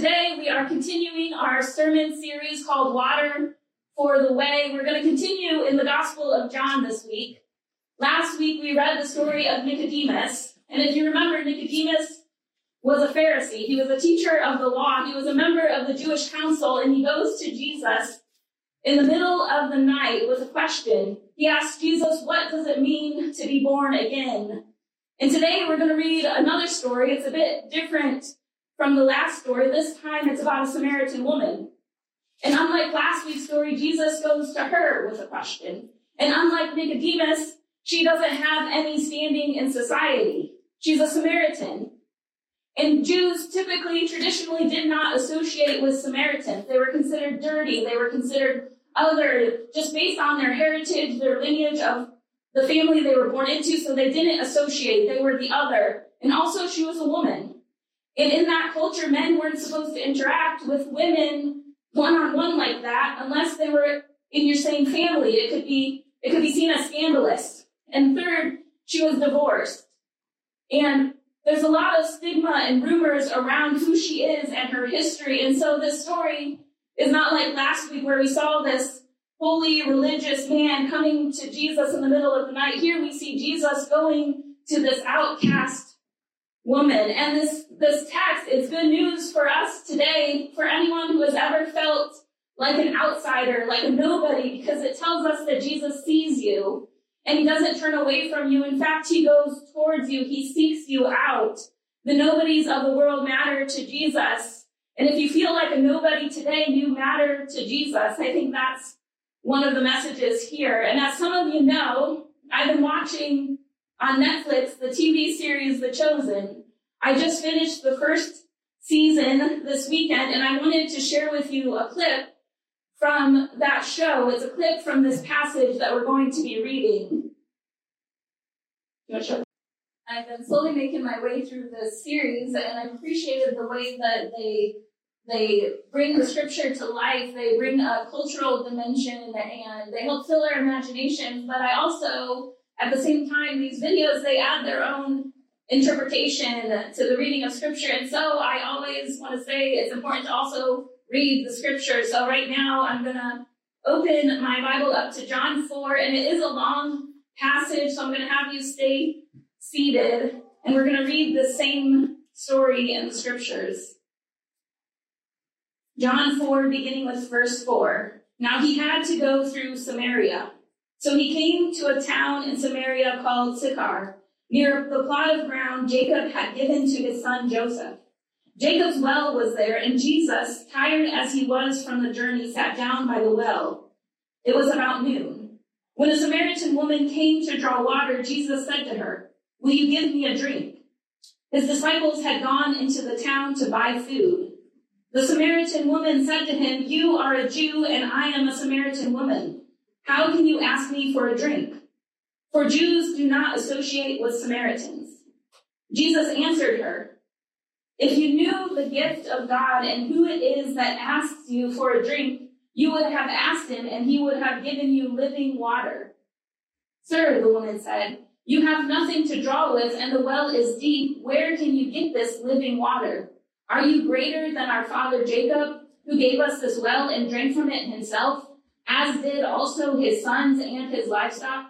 today we are continuing our sermon series called Water for the Way. We're going to continue in the Gospel of John this week. Last week we read the story of Nicodemus. And if you remember, Nicodemus was a Pharisee. He was a teacher of the law. He was a member of the Jewish council and he goes to Jesus in the middle of the night with a question. He asks Jesus, what does it mean to be born again? And today we're going to read another story. It's a bit different from the last story. This time it's about a Samaritan woman. And unlike last week's story, Jesus goes to her with a question. And unlike Nicodemus, she doesn't have any standing in society. She's a Samaritan. And Jews typically, traditionally did not associate with Samaritans. They were considered dirty. They were considered other, just based on their heritage, their lineage of the family they were born into. So they didn't associate. They were the other. And also she was a woman. And in that culture, men weren't supposed to interact with women one on one like that unless they were in your same family. It could be, it could be seen as scandalous. And third, she was divorced. And there's a lot of stigma and rumors around who she is and her history. And so this story is not like last week where we saw this holy religious man coming to Jesus in the middle of the night. Here we see Jesus going to this outcast woman. And this, this text is good news for us today, for anyone who has ever felt like an outsider, like a nobody, because it tells us that Jesus sees you and he doesn't turn away from you. In fact, he goes towards you. He seeks you out. The nobodies of the world matter to Jesus. And if you feel like a nobody today, you matter to Jesus. I think that's one of the messages here. And as some of you know, I've been watching on Netflix the TV series The Chosen. I just finished the first season this weekend and I wanted to share with you a clip from that show. It's a clip from this passage that we're going to be reading. I've been slowly making my way through this series and I've appreciated the way that they they bring the scripture to life, they bring a cultural dimension and they help fill our imaginations, but I also at the same time these videos they add their own interpretation to the reading of scripture. And so I always want to say it's important to also read the scripture. So right now I'm going to open my Bible up to John 4, and it is a long passage, so I'm going to have you stay seated, and we're going to read the same story in the scriptures. John 4, beginning with verse 4. Now he had to go through Samaria. So he came to a town in Samaria called Sychar Near the plot of ground Jacob had given to his son Joseph. Jacob's well was there, and Jesus, tired as he was from the journey, sat down by the well. It was about noon. When a Samaritan woman came to draw water, Jesus said to her, Will you give me a drink? His disciples had gone into the town to buy food. The Samaritan woman said to him, You are a Jew, and I am a Samaritan woman. How can you ask me for a drink? For Jews do not associate with Samaritans. Jesus answered her, If you knew the gift of God and who it is that asks you for a drink, you would have asked him and he would have given you living water. Sir, the woman said, you have nothing to draw with and the well is deep. Where can you get this living water? Are you greater than our father Jacob, who gave us this well and drank from it himself, as did also his sons and his livestock?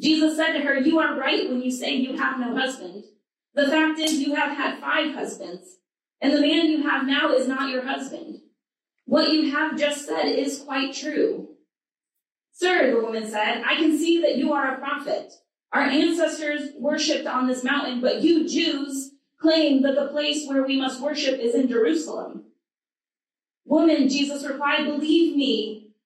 Jesus said to her, You are right when you say you have no husband. The fact is, you have had five husbands, and the man you have now is not your husband. What you have just said is quite true. Sir, the woman said, I can see that you are a prophet. Our ancestors worshipped on this mountain, but you Jews claim that the place where we must worship is in Jerusalem. Woman, Jesus replied, believe me,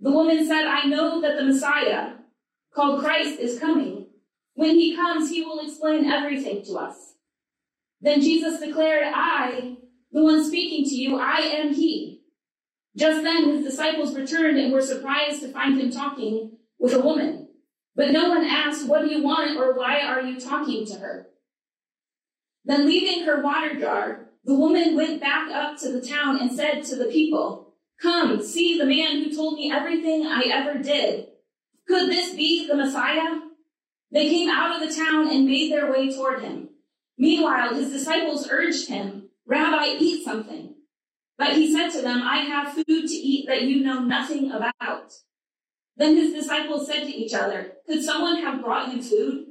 The woman said, I know that the Messiah, called Christ, is coming. When he comes, he will explain everything to us. Then Jesus declared, I, the one speaking to you, I am he. Just then his disciples returned and were surprised to find him talking with a woman. But no one asked, What do you want or why are you talking to her? Then leaving her water jar, the woman went back up to the town and said to the people, Come, see the man who told me everything I ever did. Could this be the Messiah? They came out of the town and made their way toward him. Meanwhile, his disciples urged him, Rabbi, eat something. But he said to them, I have food to eat that you know nothing about. Then his disciples said to each other, Could someone have brought him food?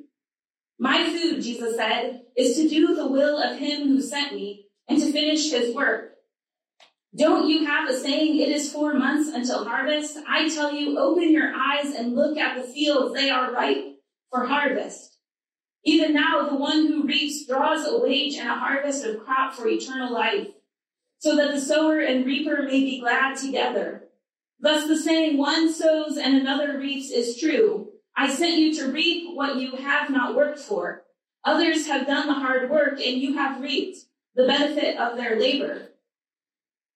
My food, Jesus said, is to do the will of him who sent me and to finish his work. Don't you have a saying, it is four months until harvest? I tell you, open your eyes and look at the fields. They are ripe for harvest. Even now, the one who reaps draws a wage and a harvest of crop for eternal life so that the sower and reaper may be glad together. Thus the saying, one sows and another reaps is true. I sent you to reap what you have not worked for. Others have done the hard work and you have reaped the benefit of their labor.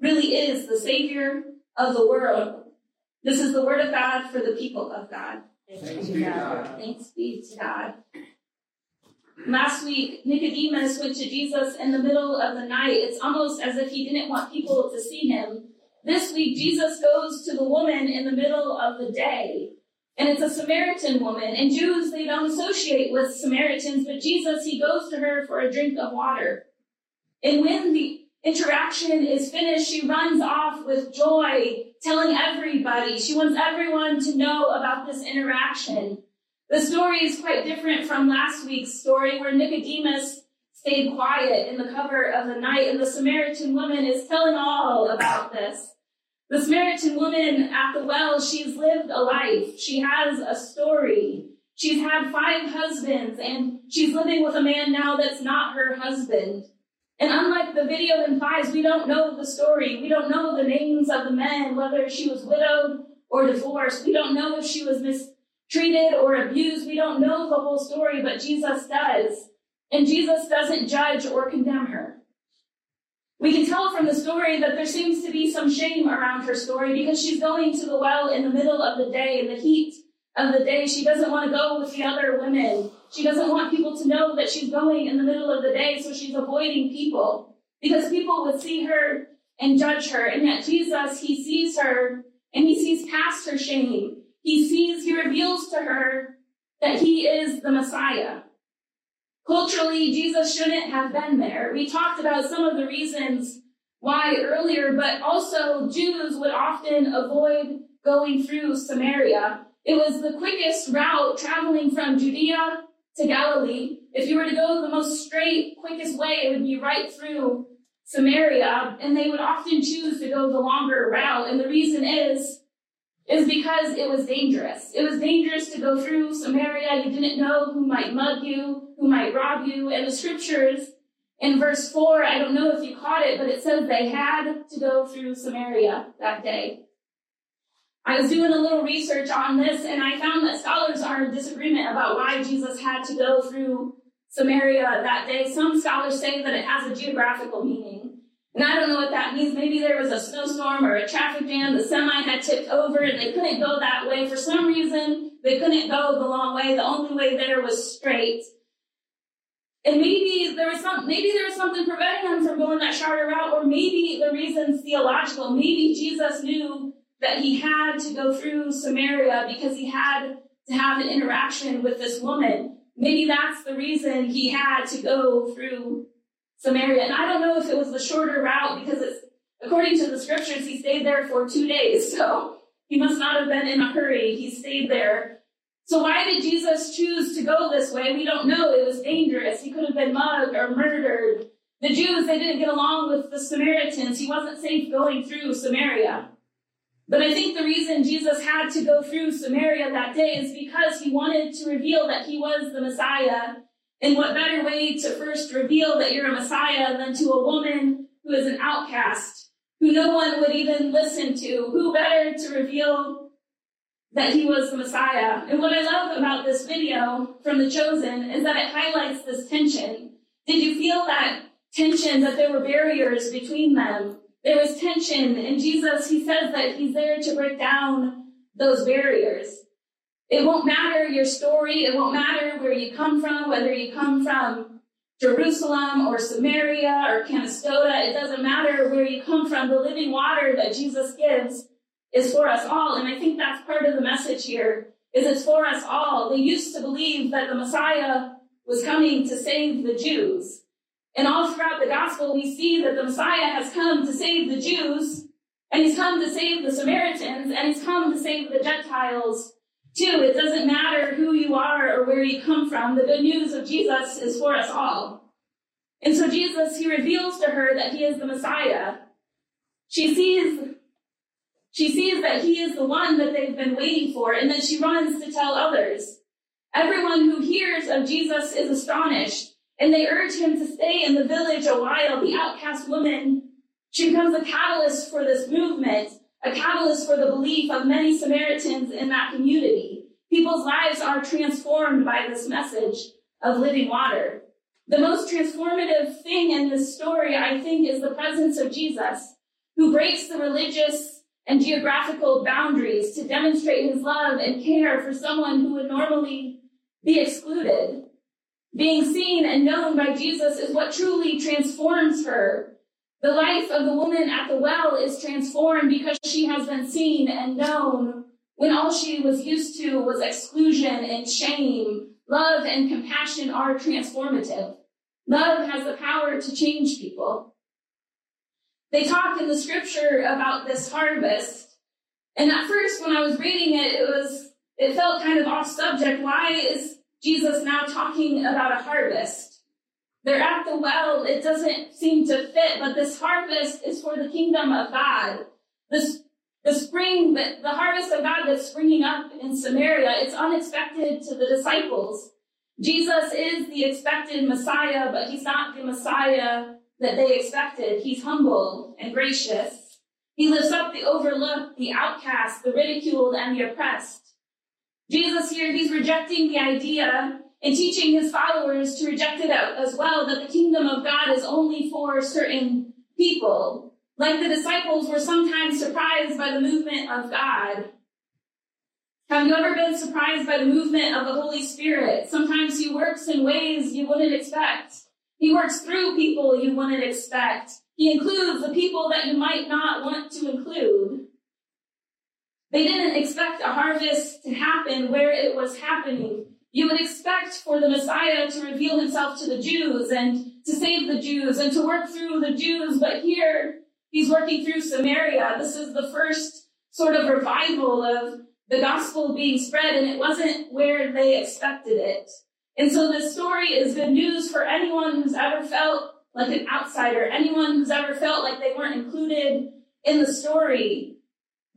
really is the savior of the world. This is the word of God for the people of God. Thanks be to God. Thanks be to God. Last week, Nicodemus went to Jesus in the middle of the night. It's almost as if he didn't want people to see him. This week, Jesus goes to the woman in the middle of the day. And it's a Samaritan woman. And Jews, they don't associate with Samaritans, but Jesus, he goes to her for a drink of water. And when the interaction is finished, she runs off with joy, telling everybody. She wants everyone to know about this interaction. The story is quite different from last week's story where Nicodemus stayed quiet in the cover of the night and the Samaritan woman is telling all about this. The Samaritan woman at the well, she's lived a life. She has a story. She's had five husbands and she's living with a man now that's not her husband. And unlike the video implies, we don't know the story. We don't know the names of the men, whether she was widowed or divorced. We don't know if she was mistreated or abused. We don't know the whole story, but Jesus does. And Jesus doesn't judge or condemn her. We can tell from the story that there seems to be some shame around her story because she's going to the well in the middle of the day, in the heat of the day. She doesn't want to go with the other women. She doesn't want people to know that she's going in the middle of the day, so she's avoiding people because people would see her and judge her. And yet Jesus, he sees her and he sees past her shame he sees, he reveals to her that he is the Messiah. Culturally, Jesus shouldn't have been there. We talked about some of the reasons why earlier, but also Jews would often avoid going through Samaria. It was the quickest route traveling from Judea to Galilee. If you were to go the most straight, quickest way, it would be right through Samaria, and they would often choose to go the longer route. And the reason is is because it was dangerous. It was dangerous to go through Samaria. You didn't know who might mug you, who might rob you. And the scriptures in verse 4, I don't know if you caught it, but it says they had to go through Samaria that day. I was doing a little research on this and I found that scholars are in disagreement about why Jesus had to go through Samaria that day. Some scholars say that it has a geographical meaning. And I don't know what that means. Maybe there was a snowstorm or a traffic jam. The semi had tipped over and they couldn't go that way. For some reason, they couldn't go the long way. The only way there was straight. And maybe there was some, maybe there was something preventing them from going that shorter route, or maybe the reason's theological. Maybe Jesus knew that he had to go through Samaria because he had to have an interaction with this woman. Maybe that's the reason he had to go through Samaria. And I don't know if it was the shorter route because it's, according to the scriptures, he stayed there for two days. So he must not have been in a hurry. He stayed there. So why did Jesus choose to go this way? We don't know. It was dangerous. He could have been mugged or murdered. The Jews, they didn't get along with the Samaritans. He wasn't safe going through Samaria. But I think the reason Jesus had to go through Samaria that day is because he wanted to reveal that he was the Messiah. And what better way to first reveal that you're a Messiah than to a woman who is an outcast, who no one would even listen to? Who better to reveal that he was the Messiah? And what I love about this video from The Chosen is that it highlights this tension. Did you feel that tension, that there were barriers between them? There was tension, and Jesus, he says that he's there to break down those barriers. It won't matter your story. It won't matter where you come from, whether you come from Jerusalem or Samaria or Canastota. It doesn't matter where you come from. The living water that Jesus gives is for us all. And I think that's part of the message here is it's for us all. They used to believe that the Messiah was coming to save the Jews. And all throughout the gospel, we see that the Messiah has come to save the Jews, and he's come to save the Samaritans, and he's come to save the Gentiles too. It doesn't matter who you are or where you come from. The good news of Jesus is for us all. And so Jesus, he reveals to her that he is the Messiah. She sees, she sees that he is the one that they've been waiting for, and then she runs to tell others. Everyone who hears of Jesus is astonished and they urge him to stay in the village a while. The outcast woman, she becomes a catalyst for this movement, a catalyst for the belief of many Samaritans in that community. People's lives are transformed by this message of living water. The most transformative thing in this story, I think, is the presence of Jesus, who breaks the religious and geographical boundaries to demonstrate his love and care for someone who would normally be excluded. Being seen and known by Jesus is what truly transforms her. The life of the woman at the well is transformed because she has been seen and known when all she was used to was exclusion and shame. Love and compassion are transformative. Love has the power to change people. They talk in the scripture about this harvest. And at first, when I was reading it, it was, it felt kind of off subject. Why is Jesus now talking about a harvest. They're at the well. It doesn't seem to fit, but this harvest is for the kingdom of God. This, the spring, the, the harvest of God that's springing up in Samaria, it's unexpected to the disciples. Jesus is the expected Messiah, but he's not the Messiah that they expected. He's humble and gracious. He lifts up the overlooked, the outcast, the ridiculed, and the oppressed. Jesus here, he's rejecting the idea and teaching his followers to reject it as well that the kingdom of God is only for certain people. Like the disciples were sometimes surprised by the movement of God. Have you ever been surprised by the movement of the Holy Spirit? Sometimes he works in ways you wouldn't expect. He works through people you wouldn't expect. He includes the people that you might not want to include. They didn't expect a harvest to happen where it was happening. You would expect for the Messiah to reveal himself to the Jews and to save the Jews and to work through the Jews, but here he's working through Samaria. This is the first sort of revival of the gospel being spread, and it wasn't where they expected it. And so this story is good news for anyone who's ever felt like an outsider, anyone who's ever felt like they weren't included in the story.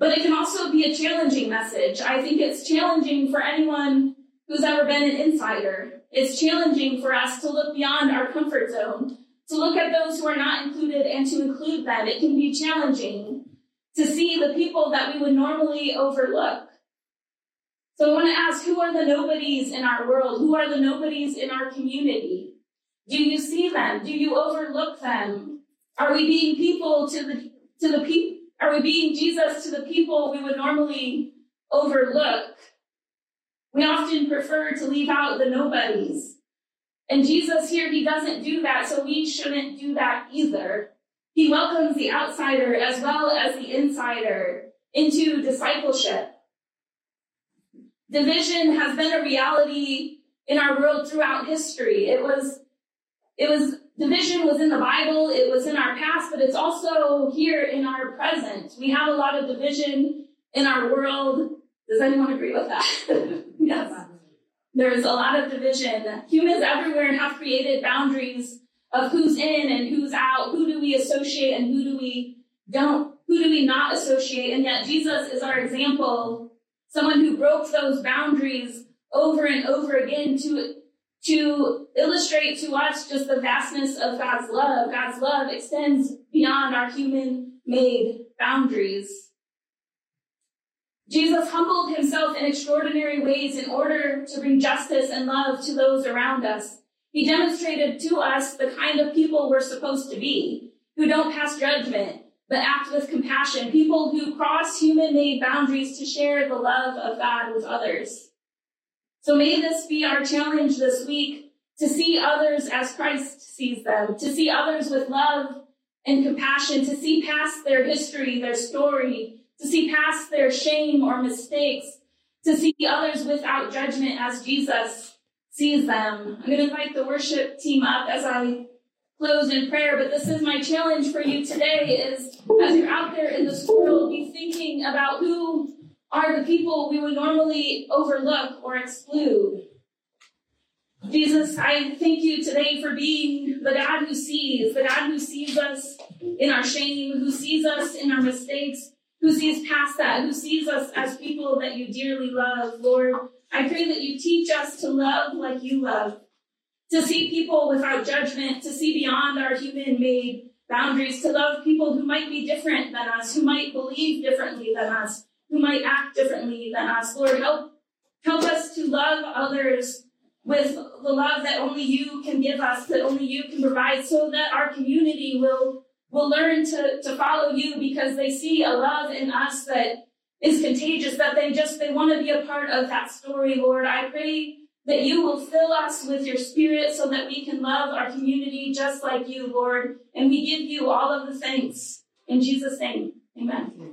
But it can also be a challenging message. I think it's challenging for anyone who's ever been an insider. It's challenging for us to look beyond our comfort zone, to look at those who are not included and to include them. It can be challenging to see the people that we would normally overlook. So I want to ask, who are the nobodies in our world? Who are the nobodies in our community? Do you see them? Do you overlook them? Are we being people to the, to the people, are we being Jesus to the people we would normally overlook? We often prefer to leave out the nobodies. And Jesus here, he doesn't do that, so we shouldn't do that either. He welcomes the outsider as well as the insider. into discipleship. Division has been a reality in our world throughout history. It was, it was, division was in the Bible, it was in our past, but it's also here in our present. We have a lot of division in our world. Does anyone agree with that? yes. There's a lot of division. Humans everywhere have created boundaries of who's in and who's out. Who do we associate and who do we don't? Who do we not associate? And yet Jesus is our example, someone who broke those boundaries over and over again to to illustrate to us just the vastness of God's love. God's love extends beyond our human made boundaries. Jesus humbled himself in extraordinary ways in order to bring justice and love to those around us. He demonstrated to us the kind of people we're supposed to be, who don't pass judgment, but act with compassion, people who cross human made boundaries to share the love of God with others. So may this be our challenge this week to see others as Christ sees them, to see others with love and compassion, to see past their history, their story, to see past their shame or mistakes, to see others without judgment as Jesus sees them. I'm going to invite the worship team up as I close in prayer, but this is my challenge for you today is as you're out there in this world, be thinking about who are the people we would normally overlook or exclude. Jesus, I thank you today for being the God who sees, the God who sees us in our shame, who sees us in our mistakes, who sees past that, who sees us as people that you dearly love. Lord, I pray that you teach us to love like you love, to see people without judgment, to see beyond our human made boundaries, to love people who might be different than us, who might believe differently than us, who might act differently than us. Lord, help, help us to love others with the love that only you can give us, that only you can provide, so that our community will will learn to, to follow you because they see a love in us that is contagious, that they just, they want to be a part of that story, Lord. I pray that you will fill us with your spirit so that we can love our community just like you, Lord. And we give you all of the thanks. In Jesus' name, amen.